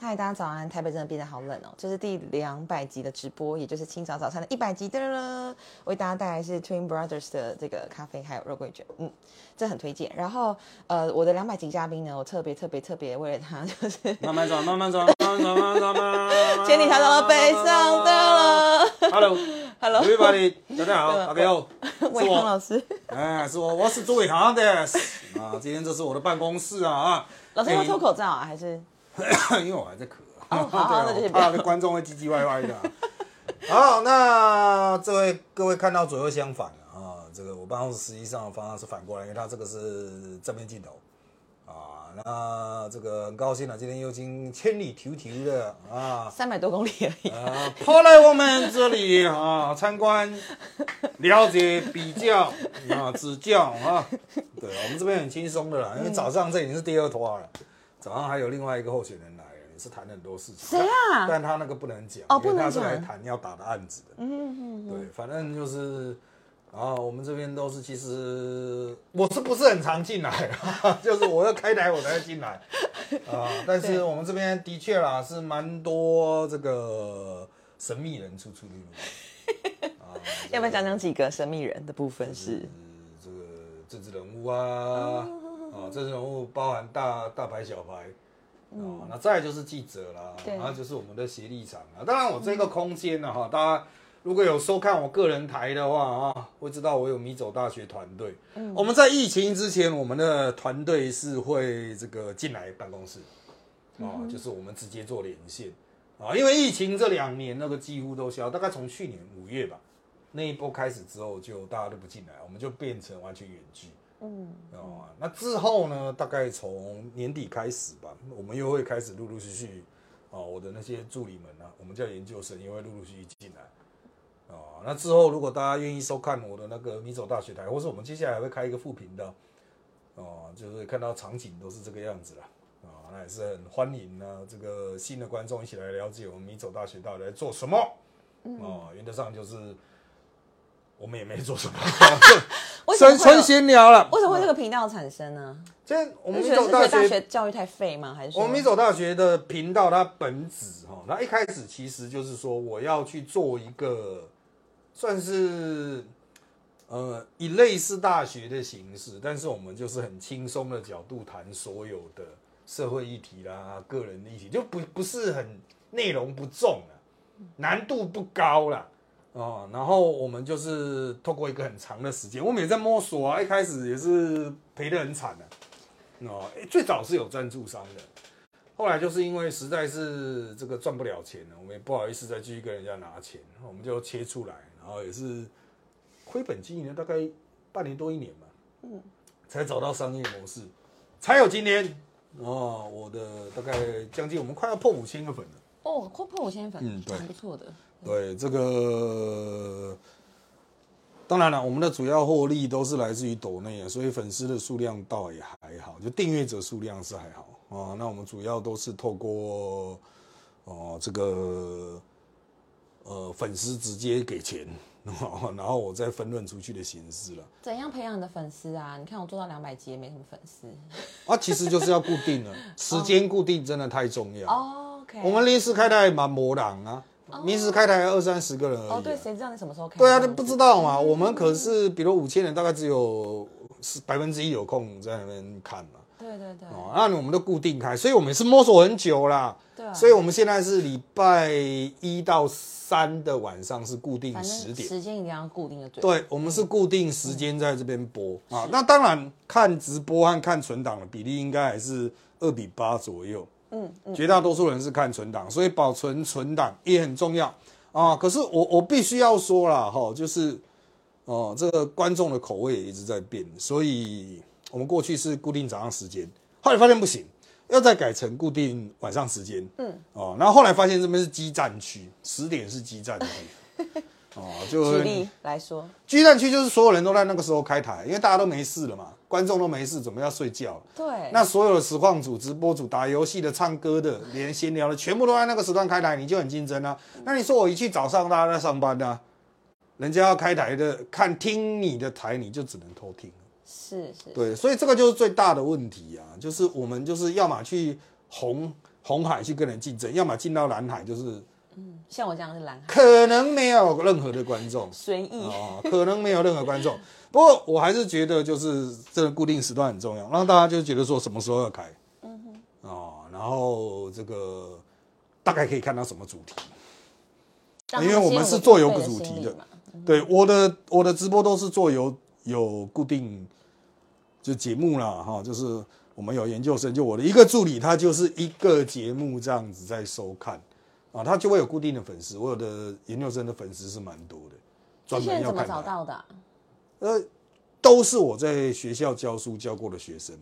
嗨，大家早安！台北真的变得好冷哦。这是第两百集的直播，也就是清早早餐的一百集的了。为大家带来是 Twin Brothers 的这个咖啡还有肉桂卷，嗯，这很推荐。然后呃，我的两百集嘉宾呢，我特别特别特别为了他，就是慢慢走，慢慢走，慢慢走，慢慢走，慢慢。千里迢迢北上的了。Hello，Hello，Everybody，大家好，大家好，伟康老师，哎，是我，我是朱伟航的啊。今天这是我的办公室啊啊。老师要脱口罩啊，还是？因为我还在咳。哦，好好，那就是怕观众会唧唧歪歪的。好，那这位各位看到左右相反啊，这个我办公室实际上的方向是反过来，因为它这个是正面镜头啊。那这个很高兴啊，今天又经千里迢迢的啊，三百多公里而已啊，跑来我们这里啊参观、了解、比较啊、指教啊。对，我们这边很轻松的啦，因为早上这已经是第二拖了，早上还有另外一个候选人来。也是谈很多事情，谁啊？但他那个不能讲，哦，不能他是来谈要打的案子的。嗯嗯对，反正就是啊，我们这边都是，其实我是不是很常进来？就是我要开台我才进来啊。但是我们这边的确啦，是蛮多这个神秘人出出入入。啊，要不要讲讲几个神秘人的部分？是这个政治人物啊，啊，政治人物包含大大牌小牌。哦，那再就是记者啦，然后就是我们的协力场啊。当然，我这个空间呢，哈，大家如果有收看我个人台的话啊，会知道我有米走大学团队。嗯，我们在疫情之前，我们的团队是会这个进来办公室，啊，就是我们直接做连线啊。因为疫情这两年那个几乎都消，大概从去年五月吧那一波开始之后，就大家都不进来，我们就变成完全远距。嗯，哦，那之后呢？大概从年底开始吧，我们又会开始陆陆续续，哦，我的那些助理们呢，我们叫研究生，也会陆陆续续进来。哦，那之后如果大家愿意收看我的那个米走大学台，或是我们接下来还会开一个副频道，哦，就是看到场景都是这个样子了。啊，那也是很欢迎呢，这个新的观众一起来了解我们米走大学到底在做什么。哦，原则上就是我们也没做什么。纯纯闲聊了，为什么会这个频道产生呢？这我们米走大学教育太废吗？还是我们米走大学的频道它本质哈，那一开始其实就是说我要去做一个算是呃以类似大学的形式，但是我们就是很轻松的角度谈所有的社会议题啦、个人议题，就不不是很内容不重了，难度不高了。哦，然后我们就是透过一个很长的时间，我们也在摸索啊。一开始也是赔得很惨的，哦，最早是有赞助商的，后来就是因为实在是这个赚不了钱了，我们也不好意思再继续跟人家拿钱，我们就切出来，然后也是亏本经营了大概半年多一年吧，嗯，才找到商业模式，才有今天哦，我的大概将近我们快要破五千个粉了，哦，快破五千粉，嗯，对，不错的。对这个，当然了，我们的主要获利都是来自于抖内啊，所以粉丝的数量倒也还好，就订阅者数量是还好啊。那我们主要都是透过哦这个呃粉丝直接给钱，然后我再分润出去的形式了。怎样培养你的粉丝啊？你看我做到两百集也没什么粉丝啊，其实就是要固定了，时间固定真的太重要。哦，OK，我们临时开台蛮磨人啊。临时开台二三十个人而已。哦，对，谁知道你什么时候开？对啊，不知道嘛。我们可是，比如五千人，大概只有十百分之一有空在那边看嘛。对对对。哦，那我们都固定开，所以我们是摸索很久啦。对。所以我们现在是礼拜一到三的晚上是固定十点，时间一定要固定的。对，我们是固定时间在这边播啊。那当然，看直播和看存档的比例应该还是二比八左右。嗯，绝大多数人是看存档，所以保存存档也很重要啊。可是我我必须要说了哈，就是哦，这个观众的口味也一直在变，所以我们过去是固定早上时间，后来发现不行，要再改成固定晚上时间。嗯，哦，然后后来发现这边是基站区，十点是基站区。哦，就举例来说，基站区就是所有人都在那个时候开台，因为大家都没事了嘛。观众都没事，准备要睡觉。对，那所有的实况组、直播组、打游戏的、唱歌的、连闲聊的，全部都在那个时段开台，你就很竞争啊。那你说我一去早上，大家在上班呢，人家要开台的，看听你的台，你就只能偷听。是是。对，所以这个就是最大的问题啊，就是我们就是要么去红红海去跟人竞争，要么进到蓝海，就是嗯，像我这样是蓝海，可能没有任何的观众，随意。哦，可能没有任何观众。不过我还是觉得，就是这个固定时段很重要，让大家就觉得说什么时候要开，嗯哼，哦，然后这个大概可以看到什么主题，因为我们是做有个主题的，对，我的我的直播都是做有有固定就节目啦，哈，就是我们有研究生，就我的一个助理，他就是一个节目这样子在收看，啊，他就会有固定的粉丝，我有的研究生的粉丝是蛮多的，专门要看。怎么找到的？呃，都是我在学校教书教过的学生，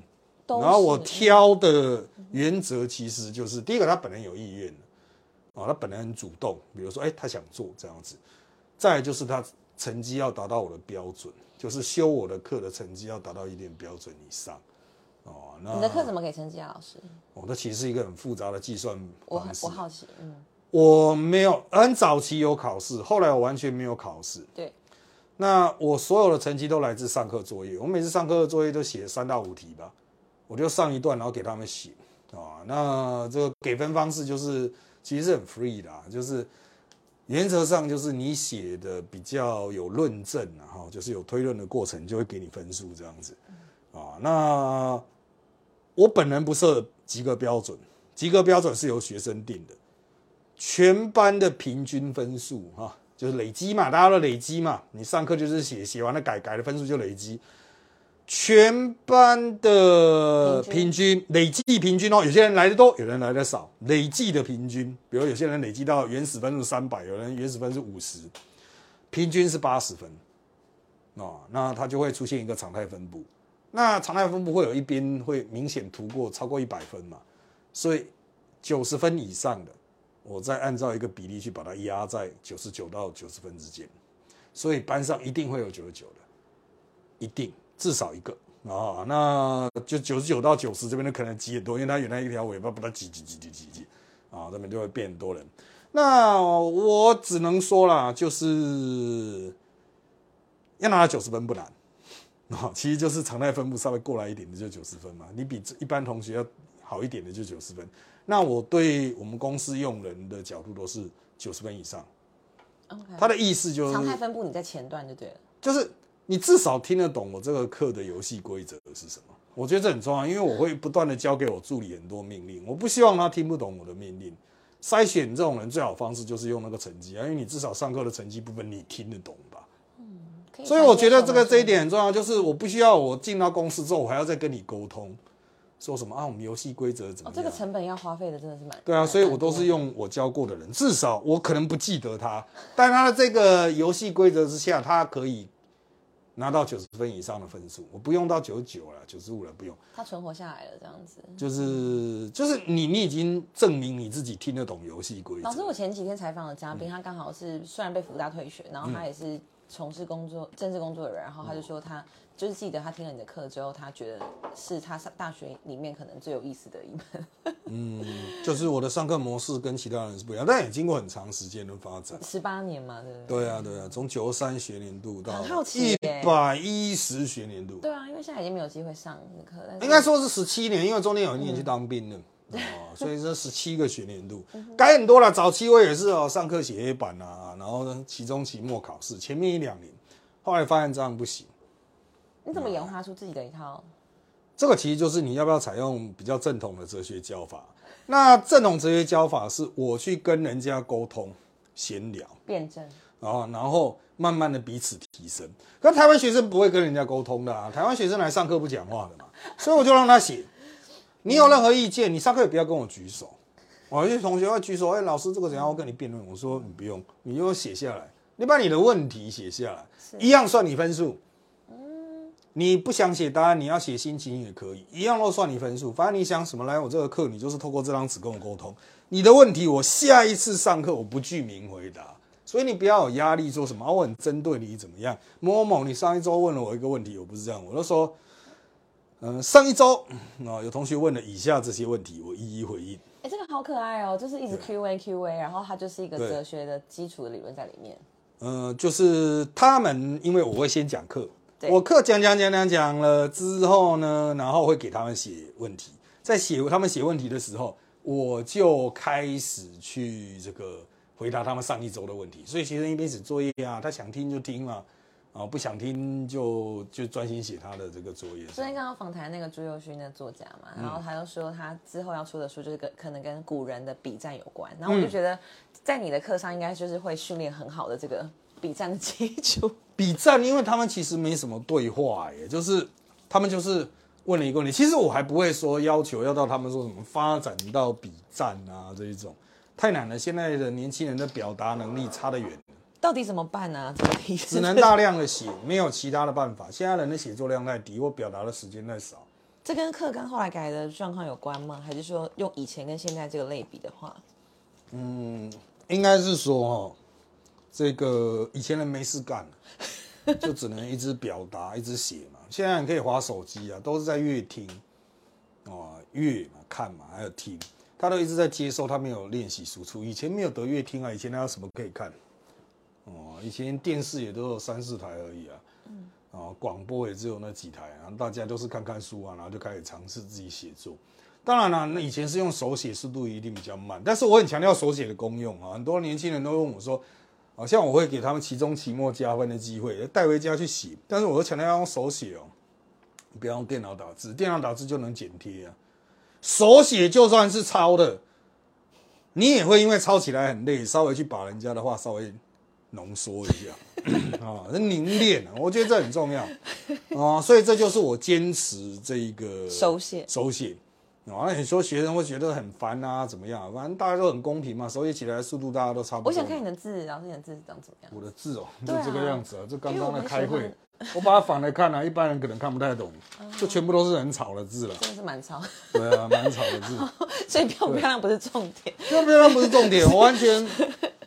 然后我挑的原则其实就是第一个，他本人有意愿。啊，他本人很主动，比如说，哎，他想做这样子。再就是他成绩要达到我的标准，就是修我的课的成绩要达到一定标准以上。哦，那你的课怎么给成绩啊，老师？哦，那其实是一个很复杂的计算。我我好奇，嗯，我没有很早期有考试，后来我完全没有考试。对。那我所有的成绩都来自上课作业，我每次上课的作业都写三到五题吧，我就上一段，然后给他们写。啊，那这个给分方式就是。其实是很 free 的，就是原则上就是你写的比较有论证，然后就是有推论的过程，就会给你分数这样子。啊，那我本人不设及格标准，及格标准是由学生定的，全班的平均分数哈，就是累积嘛，大家都累积嘛，你上课就是写，写完了改，改了分数就累积。全班的平均累计平均哦，有些人来的多，有人来的少。累计的平均，比如有些人累积到原始分数三百，有人原始分是五十，平均是八十分，哦，那它就会出现一个常态分布。那常态分布会有一边会明显突过超过一百分嘛？所以九十分以上的，我再按照一个比例去把它压在九十九到九十分之间。所以班上一定会有九十九的，一定。至少一个啊，那就九十九到九十这边的可能挤很多，因为它原来一条尾巴把它挤挤挤挤挤挤，啊，这边就会变很多人。那我只能说了，就是要拿到九十分不难啊，其实就是常态分布稍微过来一点的就九十分嘛，你比一般同学要好一点的就九十分。那我对我们公司用人的角度都是九十分以上。OK，他的意思就是常态分布你在前段就对了，就是。你至少听得懂我这个课的游戏规则是什么？我觉得这很重要，因为我会不断的教给我助理很多命令，我不希望他听不懂我的命令。筛选这种人最好方式就是用那个成绩啊，因为你至少上课的成绩部分你听得懂吧？嗯，所以我觉得这个这一点很重要，就是我不需要我进到公司之后我还要再跟你沟通，说什么啊？我们游戏规则怎么样？这个成本要花费的真的是蛮对啊，所以我都是用我教过的人，至少我可能不记得他，但他的这个游戏规则之下，他可以。拿到九十分以上的分数，我不用到九十九了，九十五了，不用。他存活下来了，这样子。就是就是你你已经证明你自己听得懂游戏规则。老师，我前几天采访的嘉宾，他刚好是虽然被福大退学，然后他也是从事工作政治工作的人，然后他就说他。就是记得他听了你的课之后，他觉得是他上大学里面可能最有意思的一门。嗯，就是我的上课模式跟其他人是不一样，但也经过很长时间的发展。十八年嘛，对不对？对啊，对啊，从九三学年度到一百一十学年度。对啊，因为现在已经没有机会上课了。应该说是十七年，因为中间有一年去当兵了，哦，所以这十七个学年度改很多了。早期我也是哦，上课写黑板啊，然后呢，期中、期末考试，前面一两年，后来发现这样不行。你怎么演化出自己的一套？这个其实就是你要不要采用比较正统的哲学教法。那正统哲学教法是我去跟人家沟通、闲聊、辩证，然后然后慢慢的彼此提升。可台湾学生不会跟人家沟通的啊，台湾学生来上课不讲话的嘛，所以我就让他写。你有任何意见，你上课也不要跟我举手。我有些同学会举手，哎，老师这个怎样？我跟你辩论。我说你不用，你就写下来，你把你的问题写下来，一样算你分数。你不想写答案，你要写心情也可以，一样都算你分数。反正你想什么来我这个课，你就是透过这张纸跟我沟通。你的问题，我下一次上课我不具名回答，所以你不要有压力，说什么我很针对你怎么样？某某，你上一周问了我一个问题，我不是这样，我就说，嗯，上一周啊有同学问了以下这些问题，我一一回应。哎，这个好可爱哦，就是一直 Q A Q A，然后它就是一个哲学的基础的理论在里面。嗯，就是他们，因为我会先讲课。我课讲讲讲讲讲了之后呢，然后会给他们写问题，在写他们写问题的时候，我就开始去这个回答他们上一周的问题。所以学生一边写作业啊，他想听就听嘛。啊，不想听就就专心写他的这个作业。昨天刚刚访谈那个朱佑勋的作家嘛，然后他就说他之后要出的书就是跟可能跟古人的笔战有关，然后我就觉得在你的课上应该就是会训练很好的这个笔战的基础。比战，因为他们其实没什么对话，也就是他们就是问了一个问题。其实我还不会说要求要到他们说什么发展到比战啊这一种，太难了。现在的年轻人的表达能力差得远。到底怎么办呢？只能大量的写，没有其他的办法。现在人的写作量太低，或表达的时间太少。这跟课纲后来改的状况有关吗？还是说用以前跟现在这个类比的话？嗯，应该是说哈，这个以前人没事干，就只能一直表达，一直写嘛。现在你可以划手机啊，都是在阅听哦，阅嘛，看嘛，还有听，他都一直在接受，他没有练习输出。以前没有得阅听啊，以前他有什么可以看？哦，以前电视也都有三四台而已啊，嗯，啊，广播也只有那几台啊，大家都是看看书啊，然后就开始尝试自己写作。当然了，那以前是用手写，速度一定比较慢，但是我很强调手写的功用啊。很多年轻人都问我说，好像我会给他们期中、期末加分的机会，带回家去写，但是我强调要用手写哦，不要用电脑打字，电脑打字就能剪贴啊，手写就算是抄的，你也会因为抄起来很累，稍微去把人家的话稍微。浓缩一下。啊，凝练啊，我觉得这很重要。啊，所以这就是我坚持这一个手写。手写啊。那你说学生会觉得很烦啊，怎么样？反正大家都很公平嘛，手写起来速度大家都差不多。我想看你的字，老师你的字长怎么样？我的字哦，就这个样子啊。就刚刚的开会，我把它反来看啊，一般人可能看不太懂，就全部都是很吵的字了。真的是蛮吵。对啊，蛮吵的字。所以漂不漂亮不是重点，漂不漂亮不是重点，我完全。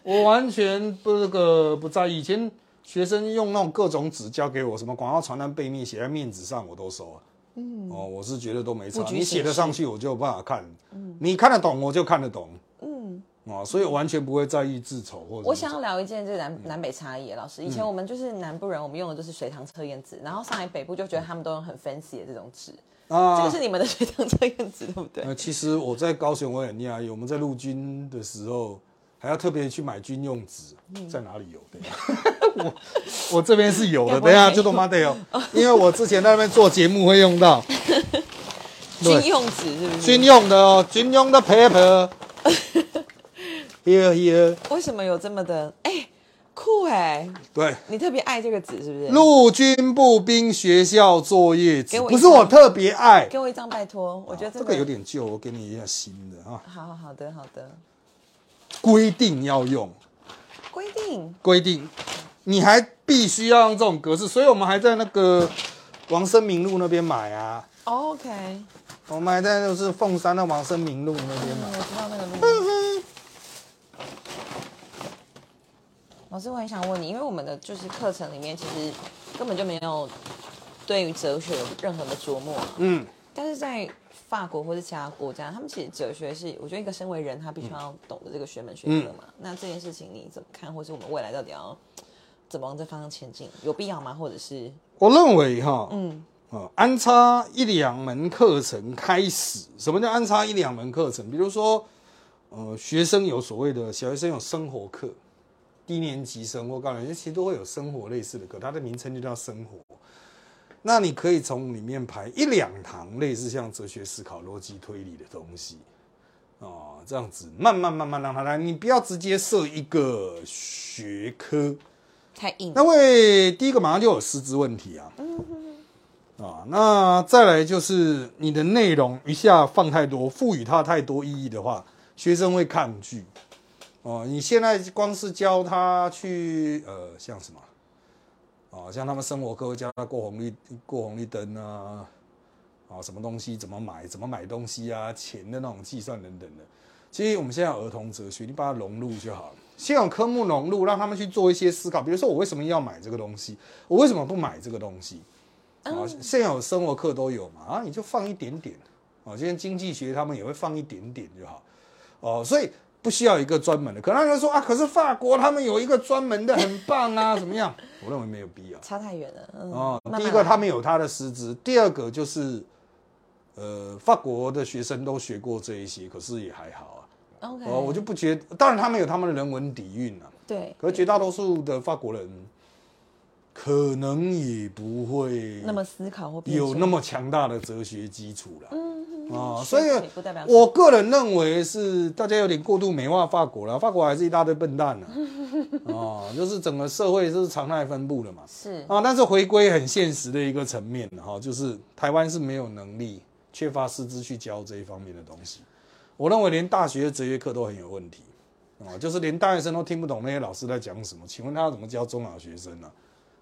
我完全不这个不在意。以前学生用那种各种纸交给我，什么广告传单背面写在面纸上，我都收啊。嗯，哦，我是觉得都没差。你写得上去，我就有办法看。嗯，你看得懂，我就看得懂。嗯，哦，所以完全不会在意字丑或者。我想要聊一件这个南南北差异，老师。以前我们就是南部人，我们用的就是水塘测验纸，然后上海北部就觉得他们都用很 fancy 的这种纸。啊，这个是你们的水塘测验纸，对不对？呃，其实我在高雄我也很讶异，我们在陆军的时候。还要特别去买军用纸，在哪里有？我 我这边是有的，等下就都妈得有，因为我之前在那边做节目会用到 军用纸，是不是？军用的哦，军用的 paper。Here here。为什么有这么的？哎，酷哎！对，你特别爱这个纸是不是？陆军步兵学校作业纸，不是我特别爱。给我一张，拜托，我觉得这个有点旧，我给你一下新的啊。好好的，好的。规定要用，规定规定，你还必须要用这种格式，所以我们还在那个王生明路那边买啊。OK，我们还在就是凤山的王生明路那边买。我知道那个路。老师，我很想问你，因为我们的就是课程里面其实根本就没有对于哲学有任何的琢磨。嗯，但是在。法国或者其他国家，他们其实哲学是，我觉得一个身为人，他必须要懂得这个学门学科嘛。那这件事情你怎么看，或是我们未来到底要怎么往这方向前进？有必要吗？或者是？我认为哈，嗯，啊，安插一两门课程开始。什么叫安插一两门课程？比如说，呃，学生有所谓的小学生有生活课，低年级生活，高年级其实都会有生活类似的课，它的名称就叫生活。那你可以从里面排一两堂类似像哲学思考、逻辑推理的东西，哦，这样子慢慢慢慢让他来，你不要直接设一个学科，太硬。那会第一个马上就有师资问题啊，嗯啊，那再来就是你的内容一下放太多，赋予它太多意义的话，学生会抗拒。哦，你现在光是教他去呃，像什么？啊，像他们生活课会教他过红绿过红绿灯啊，啊，什么东西怎么买，怎么买东西啊，钱的那种计算等等的。其实我们现在有儿童哲学，你把它融入就好了。先有科目融入，让他们去做一些思考。比如说，我为什么要买这个东西？我为什么不买这个东西？啊，现有生活课都有嘛，啊，你就放一点点。啊，今天经济学他们也会放一点点就好。哦，所以。不需要一个专门的，可能有人说啊，可是法国他们有一个专门的，很棒啊，怎么样？我认为没有必要，差太远了。哦，第一个他们有他的师资，第二个就是，呃，法国的学生都学过这一些，可是也还好啊。OK，我就不觉得，当然他们有他们的人文底蕴啊。对，可是绝大多数的法国人。可能也不会那么思考或有那么强大的哲学基础了。嗯啊，所以我个人认为是大家有点过度美化法国了。法国还是一大堆笨蛋呢。啊，就是整个社会是常态分布的嘛。是啊，但是回归很现实的一个层面哈，就是台湾是没有能力、缺乏师资去教这一方面的东西。我认为连大学的哲学课都很有问题啊，就是连大学生都听不懂那些老师在讲什么。请问他怎么教中小学生呢？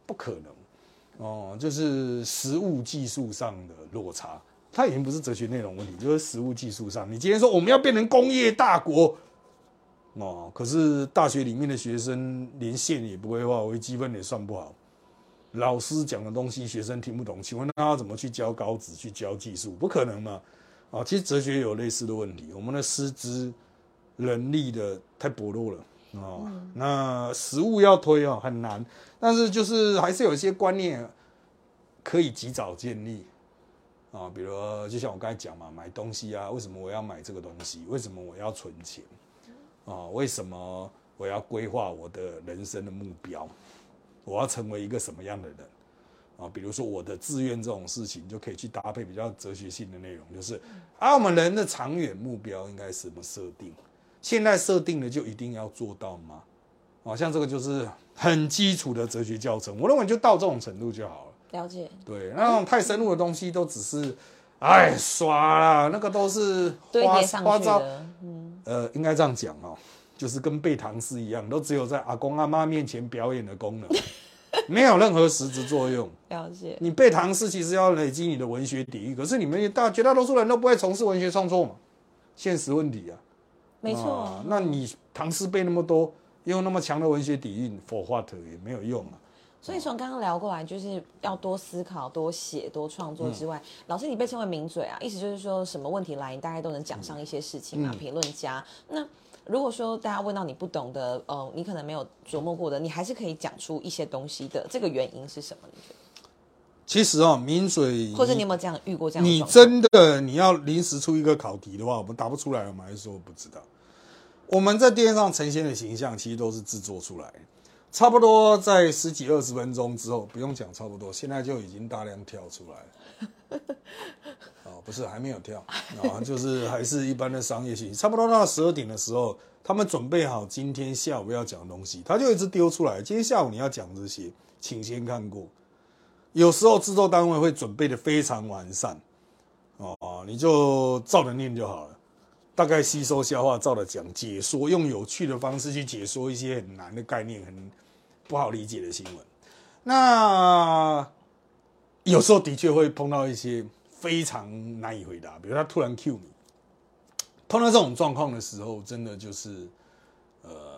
不可能，哦，就是实物技术上的落差，它已经不是哲学内容问题，就是实物技术上。你今天说我们要变成工业大国，哦，可是大学里面的学生连线也不会画，微积分也算不好，老师讲的东西学生听不懂，请问他要怎么去教高职，去教技术？不可能嘛？啊，其实哲学有类似的问题，我们的师资能力的太薄弱了。哦，那实物要推哦很难，但是就是还是有一些观念可以及早建立啊，比如就像我刚才讲嘛，买东西啊，为什么我要买这个东西？为什么我要存钱？啊，为什么我要规划我的人生的目标？我要成为一个什么样的人？啊，比如说我的志愿这种事情，就可以去搭配比较哲学性的内容，就是啊，我们人的长远目标应该什么设定？现在设定的就一定要做到吗？啊，像这个就是很基础的哲学教程，我认为就到这种程度就好了。了解。对，那种太深入的东西都只是，哎，刷啦，那个都是花花招。嗯。呃，应该这样讲哦，就是跟背唐诗一样，都只有在阿公阿妈面前表演的功能，没有任何实质作用。了解。你背唐诗其实要累积你的文学底蕴，可是你们大绝大多数人都不会从事文学创作嘛，现实问题啊。没错，那你唐诗背那么多，用那么强的文学底蕴，for what 也没有用啊。所以从刚刚聊过来，就是要多思考、多写、多创作之外，老师你被称为名嘴啊，意思就是说什么问题来，你大概都能讲上一些事情啊。评论家，那如果说大家问到你不懂的，呃，你可能没有琢磨过的，你还是可以讲出一些东西的。这个原因是什么？你觉得？其实哦，名嘴，或者你有没有这样遇过这样？你真的你要临时出一个考题的话，我们答不出来，我们还是说不知道。我们在电视上呈现的形象，其实都是制作出来。差不多在十几二十分钟之后，不用讲，差不多现在就已经大量跳出来了。不是，还没有跳啊，就是还是一般的商业性。差不多到十二点的时候，他们准备好今天下午要讲的东西，他就一直丢出来。今天下午你要讲这些，请先看过。有时候制作单位会准备的非常完善，哦，你就照着念就好了，大概吸收消化，照着讲，解说，用有趣的方式去解说一些很难的概念，很不好理解的新闻。那有时候的确会碰到一些非常难以回答，比如他突然 Q 你，碰到这种状况的时候，真的就是呃。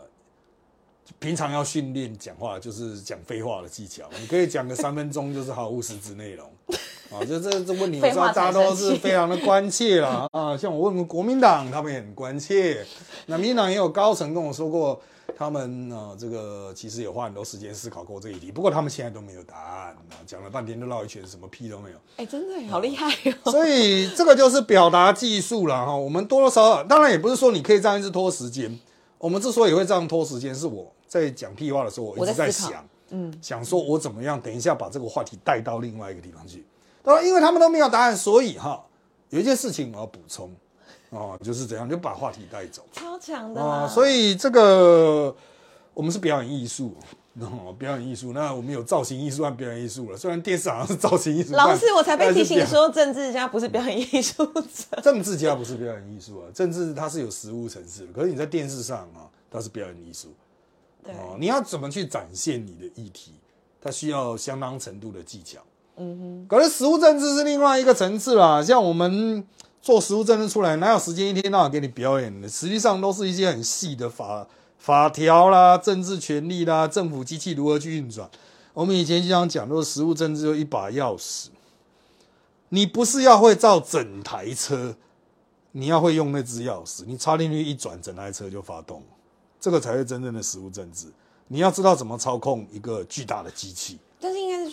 平常要训练讲话，就是讲废话的技巧。你可以讲个三分钟，就是毫无实质内容。啊，就这这问题，我知道大家都是非常的关切啦。啊，像我问国民党，他们也很关切。那民党也有高层跟我说过，他们啊，这个其实有花很多时间思考过这一题，不过他们现在都没有答案。啊，讲了半天都绕一圈，什么屁都没有。哎，真的好厉害哦。所以这个就是表达技术了哈。我们多多少少，当然也不是说你可以这样一直拖时间。我们之所以会这样拖时间，是我。在讲屁话的时候，我一直在想，嗯，想说我怎么样，等一下把这个话题带到另外一个地方去。当然，因为他们都没有答案，所以哈，有一件事情我要补充，哦，就是怎样，就把话题带走。超强的啊！所以这个我们是表演艺术，哦，表演艺术。那我们有造型艺术和表演艺术了。虽然电视好像是造型艺术，老师我才被提醒说，政治家不是表演艺术者。政治家不是表演艺术啊，政治它是有实物层次的。可是你在电视上啊，它是表演艺术。哦，你要怎么去展现你的议题？它需要相当程度的技巧。嗯哼，可是实物政治是另外一个层次啦。像我们做实物政治出来，哪有时间一天到晚给你表演的？实际上都是一些很细的法法条啦、政治权利啦、政府机器如何去运转。我们以前经常讲，说实物政治就一把钥匙，你不是要会造整台车，你要会用那只钥匙，你插进去一转，整台车就发动。这个才是真正的实物政治。你要知道怎么操控一个巨大的机器。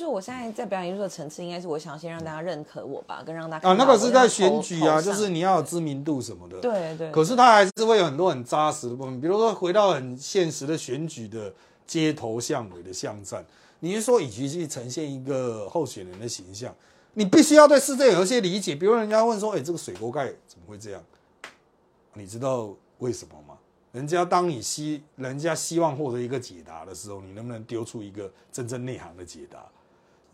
我现在在表演艺术的层次，应该是我想要先让大家认可我吧，跟让大家啊，那个是在选选举啊，就是你要有知名度什么的。对对。可是他还是会有很多很扎实的部分，比如说回到很现实的选举的街头巷尾的巷战，你是说以及去呈现一个候选人的形象，你必须要对市政有一些理解。比如人家问说，哎，这个水锅盖怎么会这样？你知道为什么吗？人家当你希人家希望获得一个解答的时候，你能不能丢出一个真正内行的解答？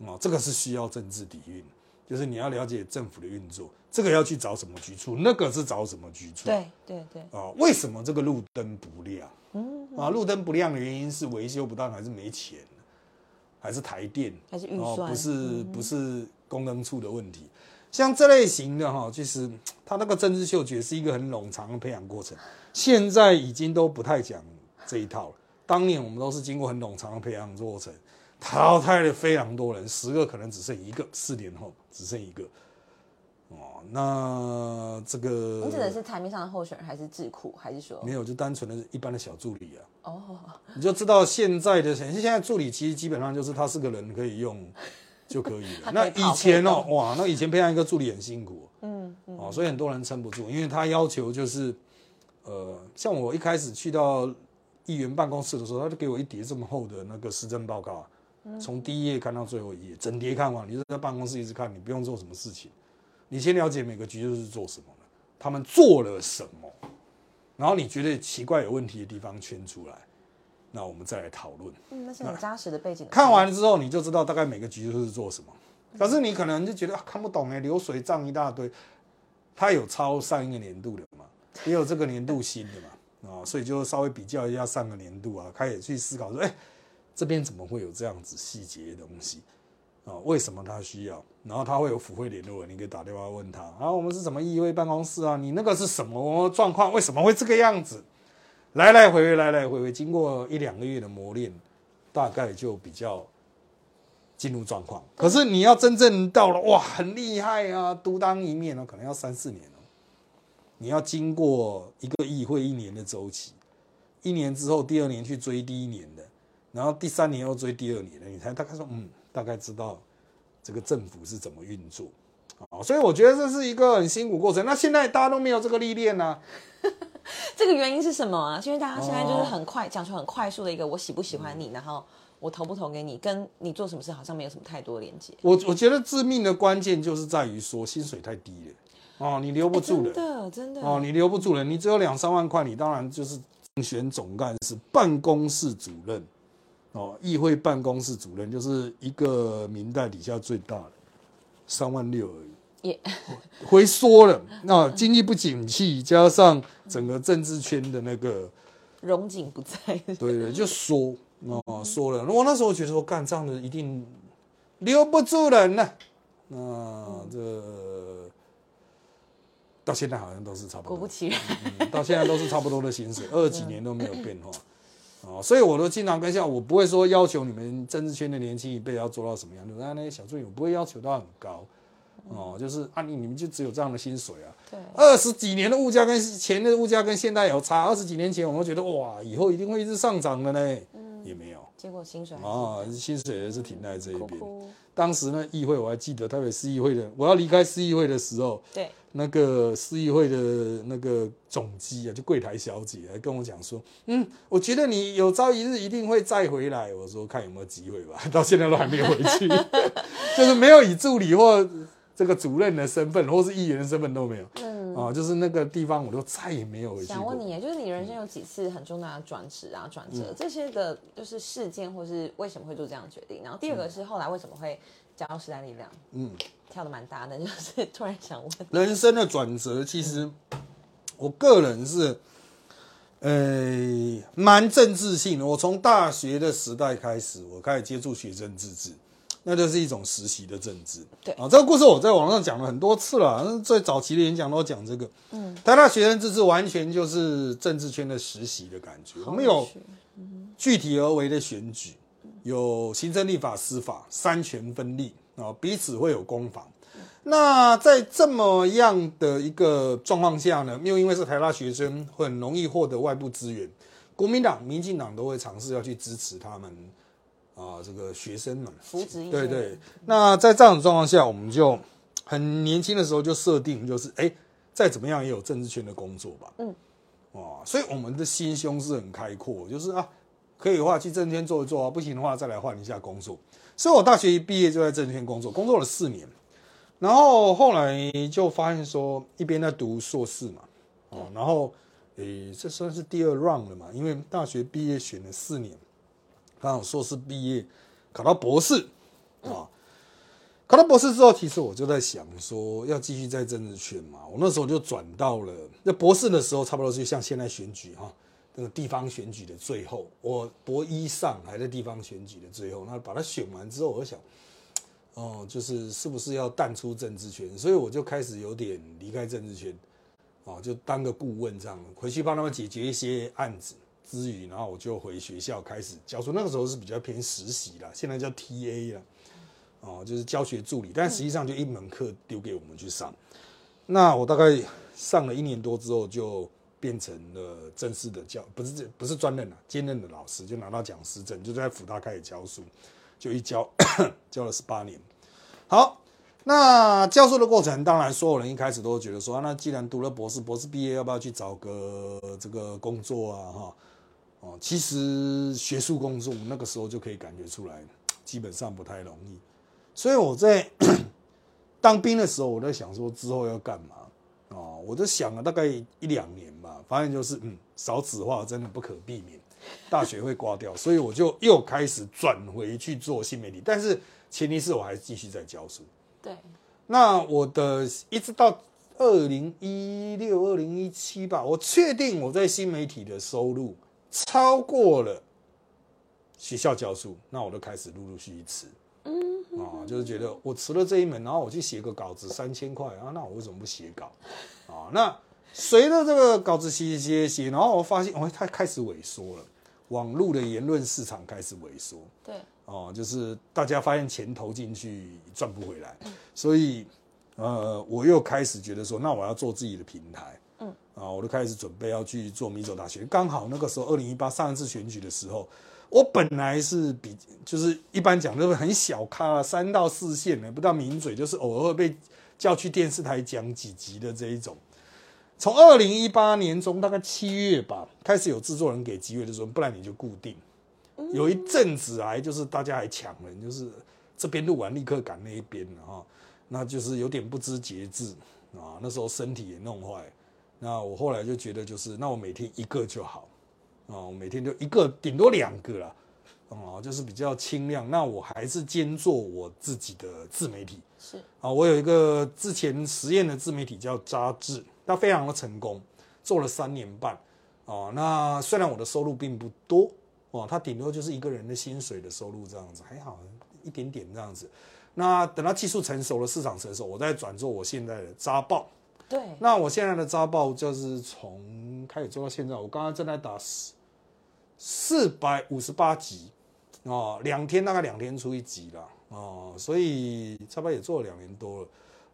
哦，这个是需要政治底蕴，就是你要了解政府的运作，这个要去找什么局处，那个是找什么局处？对对对。啊，为什么这个路灯不亮？嗯，啊，路灯不亮的原因是维修不当，还是没钱，还是台电，还是预算？不是不是公灯处的问题。像这类型的哈，其实他那个政治嗅觉是一个很冗长的培养过程。现在已经都不太讲这一套了。当年我们都是经过很冗长的培养过程，淘汰了非常多人，十个可能只剩一个，四年后只剩一个。哦，那这个你指的是台面上的候选人，还是智库，还是说没有，就单纯的一般的小助理啊？哦，你就知道现在的现在助理其实基本上就是他是个人可以用 就可以了。那以前哦，哇，那以前培养一个助理很辛苦，嗯，哦，所以很多人撑不住，因为他要求就是。呃，像我一开始去到议员办公室的时候，他就给我一叠这么厚的那个施政报告，从第一页看到最后一页，整叠看完。你就在办公室一直看，你不用做什么事情，你先了解每个局就是做什么的，他们做了什么，然后你觉得奇怪有问题的地方圈出来，那我们再来讨论。嗯，那是很扎实的背景。看完之后，你就知道大概每个局就是做什么。可是你可能就觉得看不懂哎，流水账一大堆，他有超上一个年度的嘛？也有这个年度新的嘛，啊，所以就稍微比较一下上个年度啊，开始去思考说，哎，这边怎么会有这样子细节的东西啊？为什么他需要？然后他会有府会联络人，你可以打电话问他。啊，我们是什么议会办公室啊？你那个是什么状况？为什么会这个样子？来来回回，来来回回，经过一两个月的磨练，大概就比较进入状况。可是你要真正到了哇，很厉害啊，独当一面哦，可能要三四年哦。你要经过一个议会一年的周期，一年之后，第二年去追第一年的，然后第三年又追第二年了，你才大概说，嗯，大概知道这个政府是怎么运作啊。所以我觉得这是一个很辛苦过程。那现在大家都没有这个历练呢，这个原因是什么啊？因为大家现在就是很快讲出很快速的一个我喜不喜欢你，然后我投不投给你，跟你做什么事好像没有什么太多连接。我我觉得致命的关键就是在于说薪水太低了。哦，你留不住的，真的真的。哦，你留不住人，你只有两三万块，你当然就是竞选总干事、办公室主任。哦，议会办公室主任就是一个明代底下最大的，三万六而已。也 回缩了。那经济不景气，加上整个政治圈的那个荣景不在，对对，就缩哦，缩了。我那时候觉得说，干这样的一定留不住人呢。那这。到现在好像都是差不多，果不其然，到现在都是差不多的薪水，二几年都没有变化，哦，所以我都经常跟像，我不会说要求你们政治圈的年轻一辈要做到什么样，就是那些小助理，我不会要求到很高，哦，就是啊，你你们就只有这样的薪水啊，对，二十几年的物价跟前的物价跟现在有差，二十几年前我们觉得哇，以后一定会一直上涨的呢，嗯。也没有，结果薪水啊，薪水也是停在这一边。当时呢，议会我还记得台北市议会的，我要离开市议会的时候，对。那个市议会的那个总机啊，就柜台小姐来跟我讲说，嗯，我觉得你有朝一日一定会再回来。我说看有没有机会吧，到现在都还没有回去，就是没有以助理或这个主任的身份，或是议员的身份都没有。嗯，啊，就是那个地方我都再也没有回去。想问你，就是你人生有几次很重大的转职啊、转折这些的，就是事件，或是为什么会做这样的决定？然后第二个是后来为什么会加入时代力量？嗯。跳的蛮大的，就是突然想问，人生的转折，其实我个人是，呃，蛮政治性的。我从大学的时代开始，我开始接触学生自治，那就是一种实习的政治。对啊，这个故事我在网上讲了很多次了，最早期的演讲都讲这个。嗯，台大学生自治完全就是政治圈的实习的感觉。我们有具体而为的选举，有行政、立法、司法三权分立。啊，彼此会有攻防。那在这么样的一个状况下呢，又因为是台大学生，很容易获得外部资源，国民党、民进党都会尝试要去支持他们啊这个学生们，扶植对对。那在这样的状况下，我们就很年轻的时候就设定，就是哎，再怎么样也有政治圈的工作吧。嗯。哦，所以我们的心胸是很开阔，就是啊，可以的话去政圈做一做啊，不行的话再来换一下工作。所以我大学一毕业就在政圈工作，工作了四年，然后后来就发现说，一边在读硕士嘛，哦，然后诶，这算是第二 round 了嘛，因为大学毕业选了四年，刚好硕士毕业考到博士啊。考到博士之后，其实我就在想说，要继续在政治圈嘛。我那时候就转到了那博士的时候，差不多就像现在选举哈，那个地方选举的最后，我博一上还在地方选举的最后，那把它选完之后，我就想，哦，就是是不是要淡出政治圈？所以我就开始有点离开政治圈，哦，就当个顾问这样，回去帮他们解决一些案子之余，然后我就回学校开始教书。那个时候是比较偏实习啦，现在叫 TA 了。哦，就是教学助理，但实际上就一门课丢给我们去上。那我大概上了一年多之后，就变成了正式的教，不是不是专任了，兼任的老师，就拿到讲师证，就在辅大开始教书，就一教 教了十八年。好，那教授的过程，当然所有人一开始都觉得说，那既然读了博士，博士毕业要不要去找个这个工作啊？哈，哦，其实学术工作那个时候就可以感觉出来，基本上不太容易。所以我在 当兵的时候，我在想说之后要干嘛啊？我就想了大概一两年，发现就是嗯，少子化真的不可避免，大学会挂掉，所以我就又开始转回去做新媒体，但是前提是我还是继续在教书。对。那我的一直到二零一六、二零一七吧，我确定我在新媒体的收入超过了学校教书，那我就开始陆陆续续辞。啊，就是觉得我辞了这一门，然后我去写个稿子三千块啊，那我为什么不写稿？啊，那随着这个稿子写写写，然后我发现，哦，它开始萎缩了，网络的言论市场开始萎缩。对，哦，就是大家发现钱投进去赚不回来，所以呃，我又开始觉得说，那我要做自己的平台。嗯，啊，我就开始准备要去做米走大学，刚好那个时候二零一八上一次选举的时候。我本来是比就是一般讲就是很小咖，三到四线的，不到名嘴，就是偶尔会被叫去电视台讲几集的这一种。从二零一八年中大概七月吧，开始有制作人给机会的时候，不然你就固定。有一阵子还就是大家还抢人，就是这边录完立刻赶那一边了哈，那就是有点不知节制啊。那时候身体也弄坏，那我后来就觉得就是那我每天一个就好。我，每天就一个，顶多两个了，哦，就是比较轻量。那我还是兼做我自己的自媒体。是啊，我有一个之前实验的自媒体叫扎智，它非常的成功，做了三年半。哦，那虽然我的收入并不多，哦，他顶多就是一个人的薪水的收入这样子，还好一点点这样子。那等到技术成熟了，市场成熟，我再转做我现在的扎报。对，那我现在的扎报就是从开始做到现在，我刚刚正在打四四百五十八集，哦，两天大概两天出一集了，哦，所以差不多也做了两年多了，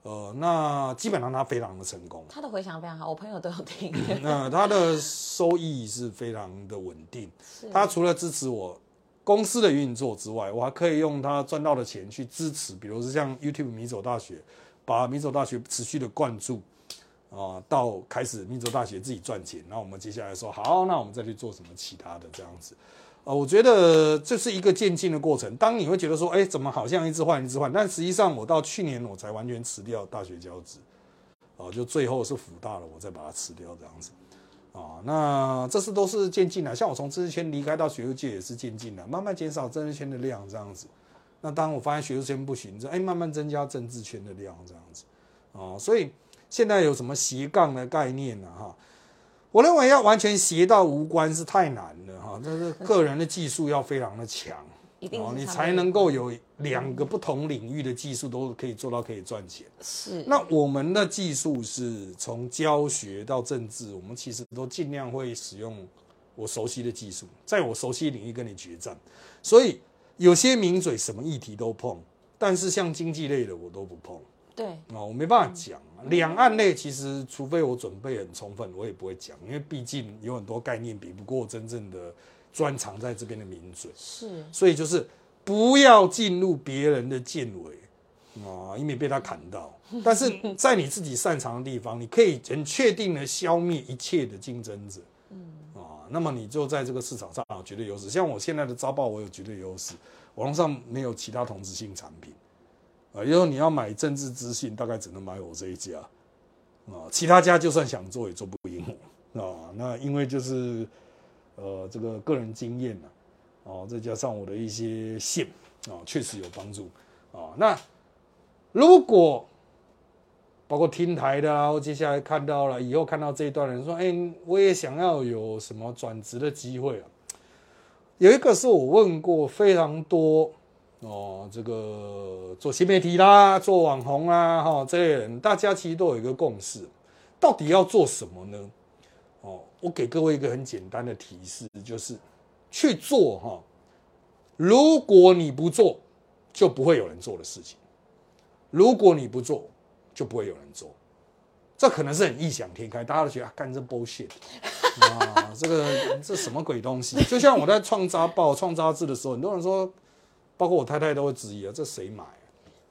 呃，那基本上它非常的成功，它的回响非常好，我朋友都有听，那它的收益是非常的稳定，它除了支持我公司的运作之外，我还可以用它赚到的钱去支持，比如说像 YouTube 米走大学，把米走大学持续的灌注。啊，到开始密州大学自己赚钱，那我们接下来说好，那我们再去做什么其他的这样子，啊，我觉得这是一个渐进的过程。当你会觉得说，哎，怎么好像一直换一直换，但实际上我到去年我才完全辞掉大学教职，啊，就最后是辅大了，我再把它辞掉这样子，啊，那这是都是渐进的。像我从知识圈离开到学术界也是渐进的，慢慢减少政治圈的量这样子。那当我发现学术圈不行，就哎，慢慢增加政治圈的量这样子，哦，所以。现在有什么斜杠的概念呢？哈，我认为要完全斜到无关是太难了哈。这是个人的技术要非常的强，哦，你才能够有两个不同领域的技术都可以做到可以赚钱。是。那我们的技术是从教学到政治，我们其实都尽量会使用我熟悉的技术，在我熟悉的领域跟你决战。所以有些名嘴什么议题都碰，但是像经济类的我都不碰。对。哦，我没办法讲。两岸类其实，除非我准备很充分，我也不会讲，因为毕竟有很多概念比不过真正的专长在这边的名嘴。是，所以就是不要进入别人的剑尾啊，以免被他砍到。但是在你自己擅长的地方，你可以很确定的消灭一切的竞争者。嗯啊，那么你就在这个市场上有绝对优势。像我现在的招报，我有绝对优势，网络上没有其他同质性产品啊。以后你要买政治资讯，大概只能买我这一家啊，其他家就算想做也做不赢我啊。那因为就是呃这个个人经验呢，哦，再加上我的一些线啊，确实有帮助啊。那如果包括听台的啊，我接下来看到了，以后看到这一段人说：“哎，我也想要有什么转职的机会啊。”有一个是我问过非常多哦，这个做新媒体啦、做网红啦，哈，这些人，大家其实都有一个共识，到底要做什么呢？哦，我给各位一个很简单的提示，就是去做哈。如果你不做，就不会有人做的事情。如果你不做，就不会有人做，这可能是很异想天开，大家都觉得干这 bullshit 啊，这个这什么鬼东西？就像我在创杂报、创杂志的时候，很多人说，包括我太太都会质疑啊，这谁买？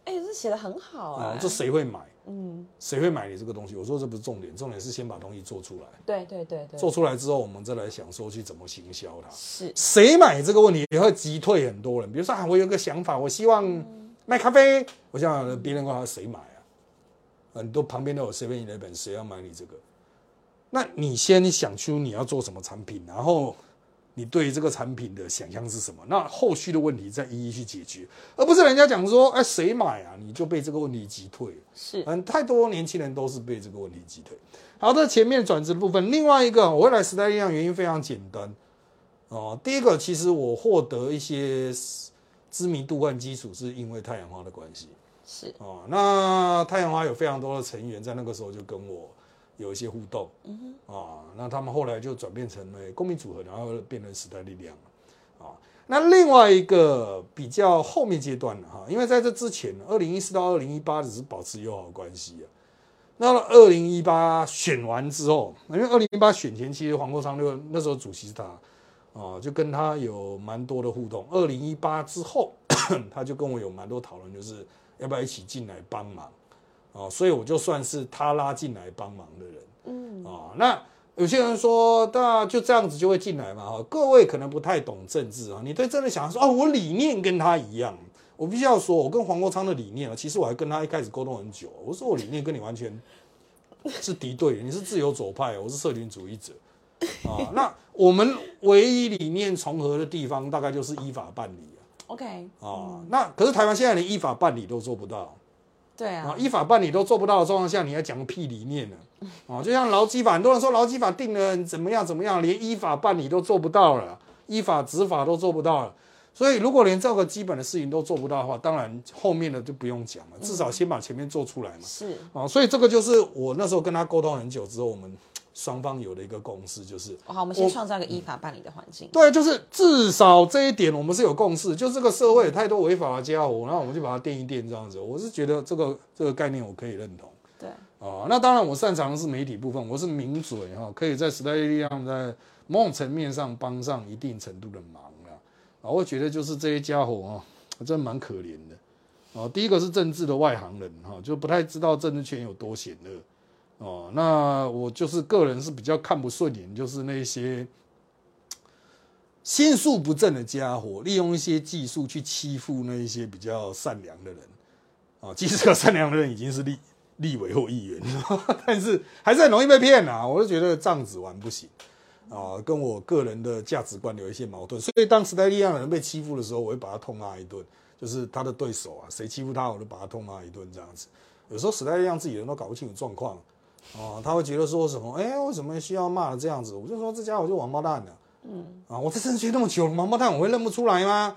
哎，这写的很好啊，这谁会买？嗯，谁会买你这个东西？我说这不是重点，重点是先把东西做出来。对对对对，做出来之后，我们再来想说去怎么行销它。是谁买这个问题也会击退很多人。比如说啊，我有个想法，我希望卖咖啡，我想别人问他谁买啊。很多旁边都有 seven eleven，谁要买你这个？那你先想出你要做什么产品，然后你对于这个产品的想象是什么？那后续的问题再一一去解决，而不是人家讲说，哎，谁买啊？你就被这个问题击退。是，嗯，太多年轻人都是被这个问题击退。好的，前面转职的部分，另外一个我会来时代力量原因非常简单哦。第一个，其实我获得一些知名度和基础，是因为太阳花的关系。是哦，那太阳花有非常多的成员，在那个时候就跟我有一些互动，嗯，啊，那他们后来就转变成了公民组合，然后变成时代力量啊。那另外一个比较后面阶段的哈，因为在这之前，二零一四到二零一八只是保持友好关系啊。那二零一八选完之后，因为二零一八选前其实黄国昌就那时候主席是他，啊，就跟他有蛮多的互动。二零一八之后，他就跟我有蛮多讨论，就是。要不要一起进来帮忙？哦，所以我就算是他拉进来帮忙的人。嗯，啊，那有些人说，那就这样子就会进来嘛？哈，各位可能不太懂政治啊。你对政治想说，哦，我理念跟他一样。我必须要说，我跟黄国昌的理念啊，其实我还跟他一开始沟通很久。我说我理念跟你完全是敌对，你是自由左派，我是社群主义者。啊，那我们唯一理念重合的地方，大概就是依法办理。OK，啊，那可是台湾现在连依法办理都做不到，对啊，依法办理都做不到的状况下，你还讲个屁理念呢？哦，就像劳基法，很多人说劳基法定了怎么样怎么样，连依法办理都做不到了，依法执法都做不到了。所以如果连这个基本的事情都做不到的话，当然后面的就不用讲了，至少先把前面做出来嘛。是啊，所以这个就是我那时候跟他沟通很久之后，我们。双方有的一个共识就是，好，我们先创造一个依法办理的环境。对，就是至少这一点我们是有共识。就这个社会有太多违法的家伙，然后我们就把它垫一垫这样子。我是觉得这个这个概念我可以认同。对，啊，那当然我擅长的是媒体部分，我是名嘴哈，可以在时代力量在某种层面上帮上一定程度的忙啊。啊，我觉得就是这些家伙啊，真的蛮可怜的。啊，第一个是政治的外行人哈，就不太知道政治圈有多险恶。哦，那我就是个人是比较看不顺眼，就是那些心术不正的家伙，利用一些技术去欺负那一些比较善良的人。啊，其实这个善良的人已经是立立委或议员，但是还是很容易被骗啊！我就觉得这样子玩不行啊，跟我个人的价值观有一些矛盾。所以当时代力量的人被欺负的时候，我会把他痛骂一顿，就是他的对手啊，谁欺负他，我就把他痛骂一顿这样子。有时候时代力量自己人都搞不清楚状况。哦，他会觉得说什么？哎，为什么需要骂这样子？我就说这家伙就王八蛋了。嗯，啊，我在政治圈那么久，王八蛋我会认不出来吗？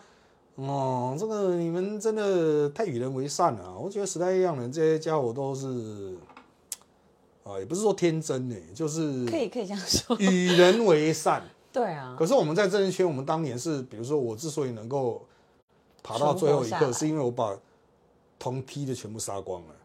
哦，这个你们真的太与人为善了。我觉得时代一样人这些家伙都是，啊，也不是说天真呢，就是可以可以这样说，与人为善。对啊。可是我们在政治圈，我们当年是，比如说我之所以能够爬到最后一刻，是因为我把同梯的全部杀光了。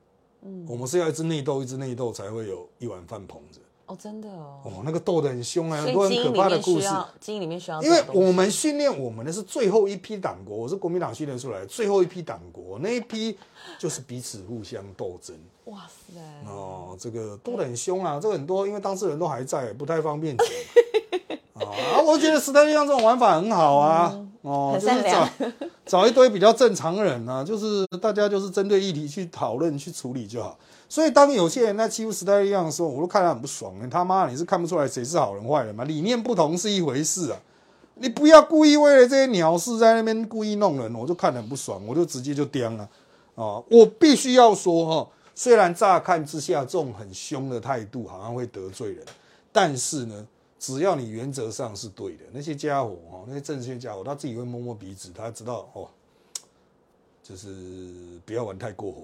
我们是要一只内斗，一只内斗才会有一碗饭捧着。哦，真的哦，哦，那个斗得很凶啊，很多很可怕的故事。基因里面需要，因为我们训练我们的是最后一批党国，我是国民党训练出来最后一批党国，那一批就是彼此互相斗争。哇塞！哦，这个斗得很凶啊，这个很多，因为当事人都还在，不太方便讲。啊，我觉得时代力量这种玩法很好啊，哦，就是找 找一堆比较正常人啊，就是大家就是针对议题去讨论去处理就好。所以当有些人在欺负时代力量的时候，我都看他很不爽。你他妈你是看不出来谁是好人坏人吗？理念不同是一回事啊，你不要故意为了这些鸟事在那边故意弄人，我就看得很不爽，我就直接就颠了。啊，我必须要说哈，虽然乍看之下这种很凶的态度好像会得罪人，但是呢。只要你原则上是对的，那些家伙哦，那些政治圈家伙，他自己会摸摸鼻子，他知道哦，就是不要玩太过火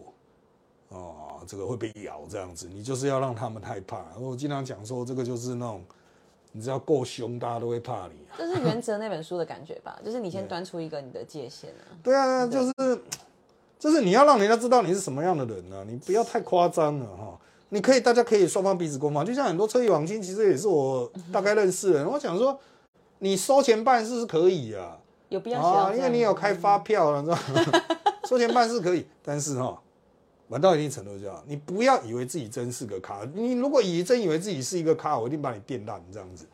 哦，这个会被咬这样子。你就是要让他们害怕。我经常讲说，这个就是那种，你只要够凶，大家都会怕你。这是原则那本书的感觉吧？就是你先端出一个你的界限啊。对啊，就是，就是你要让人家知道你是什么样的人呢？你不要太夸张了哈。你可以，大家可以双方彼此攻防，就像很多车艺网金，其实也是我大概认识的人。我想说，你收钱办事是可以啊，有必要啊，因为你有开发票了，知道吗？收钱办事可以，但是哈，玩到一定程度就好，你不要以为自己真是个咖。你如果以真以为自己是一个咖，我一定把你电烂这样子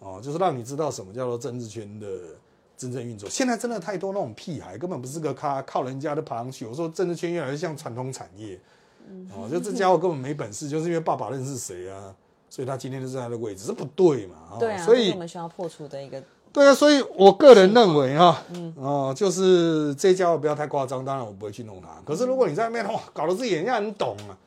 哦，就是让你知道什么叫做政治圈的真正运作。现在真的太多那种屁孩，根本不是个咖，靠人家的爬上去。我说政治圈越来越像传统产业。哦，就这家伙根本没本事，就是因为爸爸认识谁啊，所以他今天就在他的位置，这不对嘛？对啊，所以我们需要破除的一个。对啊，所以我个人认为哈，嗯，哦，就是这家伙不要太夸张，当然我不会去弄他。可是如果你在那边哇，搞得自己人家很懂啊，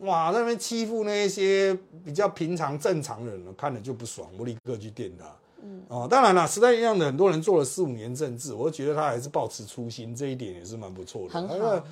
哇，在那边欺负那些比较平常正常人，看着就不爽，我立刻去电他。嗯，哦，当然了，时代一样的很多人做了四五年政治，我觉得他还是保持初心，这一点也是蛮不错的，很好。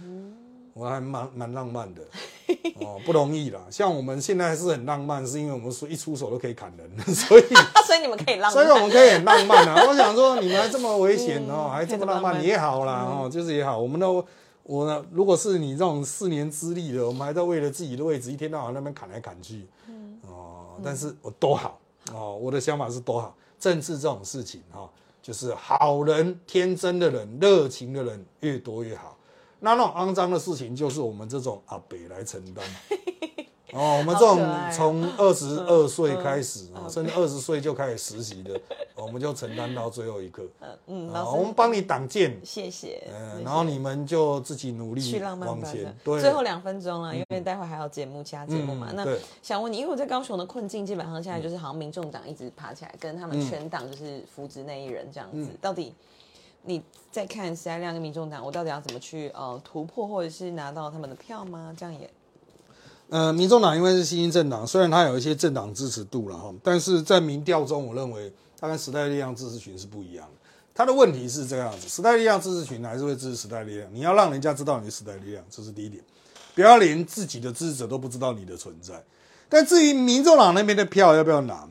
我还蛮蛮浪漫的 哦，不容易啦。像我们现在是很浪漫，是因为我们说一出手都可以砍人，所以 所以你们可以浪漫，所以我们可以很浪漫啊。我想说，你们还这么危险哦，还这么浪漫也好啦哦，就是也好。我们都我呢，如果是你这种四年资历的，我们还在为了自己的位置一天到晚那边砍来砍去，嗯哦，但是我多好哦，我的想法是多好。政治这种事情哈，就是好人、天真的人、热情的人越多越好。那那种肮脏的事情，就是我们这种阿北来承担。哦，我们这种从二十二岁开始啊，甚至二十岁就开始实习的，我们就承担到最后一刻。嗯嗯，我们帮你挡箭，谢谢。嗯，然后你们就自己努力往前。对，最后两分钟了，因为待会还有节目，其他节目嘛。那想问你，因为我在高雄的困境，基本上现在就是好像民众党一直爬起来，跟他们全党就是扶植那一人这样子，到底？你在看时代量跟民众党，我到底要怎么去呃突破，或者是拿到他们的票吗？这样也，呃，民众党因为是新兴政党，虽然它有一些政党支持度了哈，但是在民调中，我认为它跟时代力量支持群是不一样的。它的问题是这样子，时代力量支持群还是会支持时代力量，你要让人家知道你是时代力量，这是第一点，不要连自己的支持者都不知道你的存在。但至于民众党那边的票要不要拿？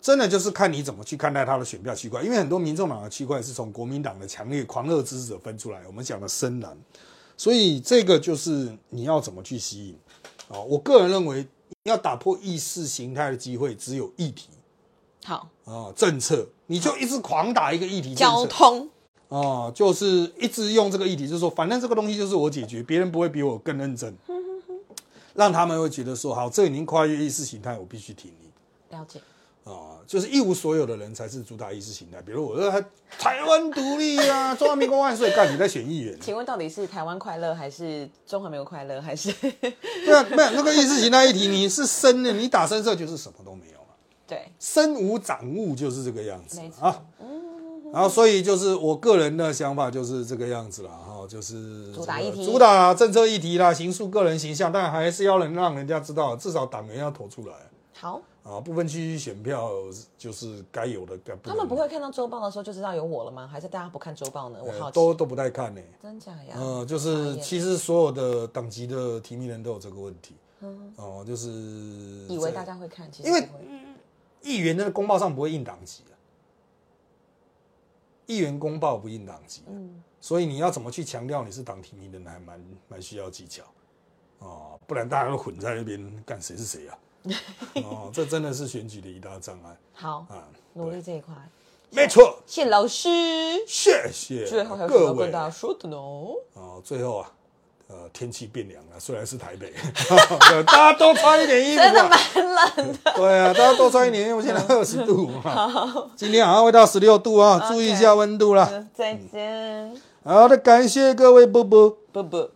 真的就是看你怎么去看待他的选票区块，因为很多民众党的区块是从国民党的强烈狂热支持者分出来，我们讲的深蓝，所以这个就是你要怎么去吸引啊？我个人认为，要打破意识形态的机会只有议题，好啊，政策你就一直狂打一个议题，交通啊，就是一直用这个议题，就是说反正这个东西就是我解决，别人不会比我更认真，让他们会觉得说好，这已经跨越意识形态，我必须挺你，了解。啊，就是一无所有的人才是主打意识形态。比如我说台湾独立啊，中华民国万岁，干你在选议员？请问到底是台湾快乐还是中华民国快乐？还是对啊，没有那个意识形态议题，你是深的，你打深色就是什么都没有了。对，身无长物就是这个样子啊。然后所以就是我个人的想法就是这个样子了哈，就是主打议题、主打政策议题啦，形塑个人形象，但还是要能让人家知道，至少党员要投出来。好。啊，部分区选票就是该有的。他们不会看到周报的时候就知道有我了吗？还是大家不看周报呢？我好都都不太看呢。真假呀？嗯，就是其实所有的党籍的提名人都有这个问题。嗯，哦，就是以为大家会看，其实因为议员的公报上不会印党籍啊，议员公报不印党籍，嗯，所以你要怎么去强调你是党提名人，还蛮蛮需要技巧哦，不然大家都混在那边干谁是谁啊？哦，这真的是选举的一大障碍。好啊，努力这一块，没错。谢老师，谢谢。最后还有什么跟大家说的呢？哦，最后啊。呃，天气变凉了，虽然是台北，大家多穿一点衣服，真的蛮冷的。对啊，大家多穿一点，因为现在二十度嘛。今天好像会到十六度啊，注意一下温度啦。再见。好的，感谢各位，啵啵啵啵。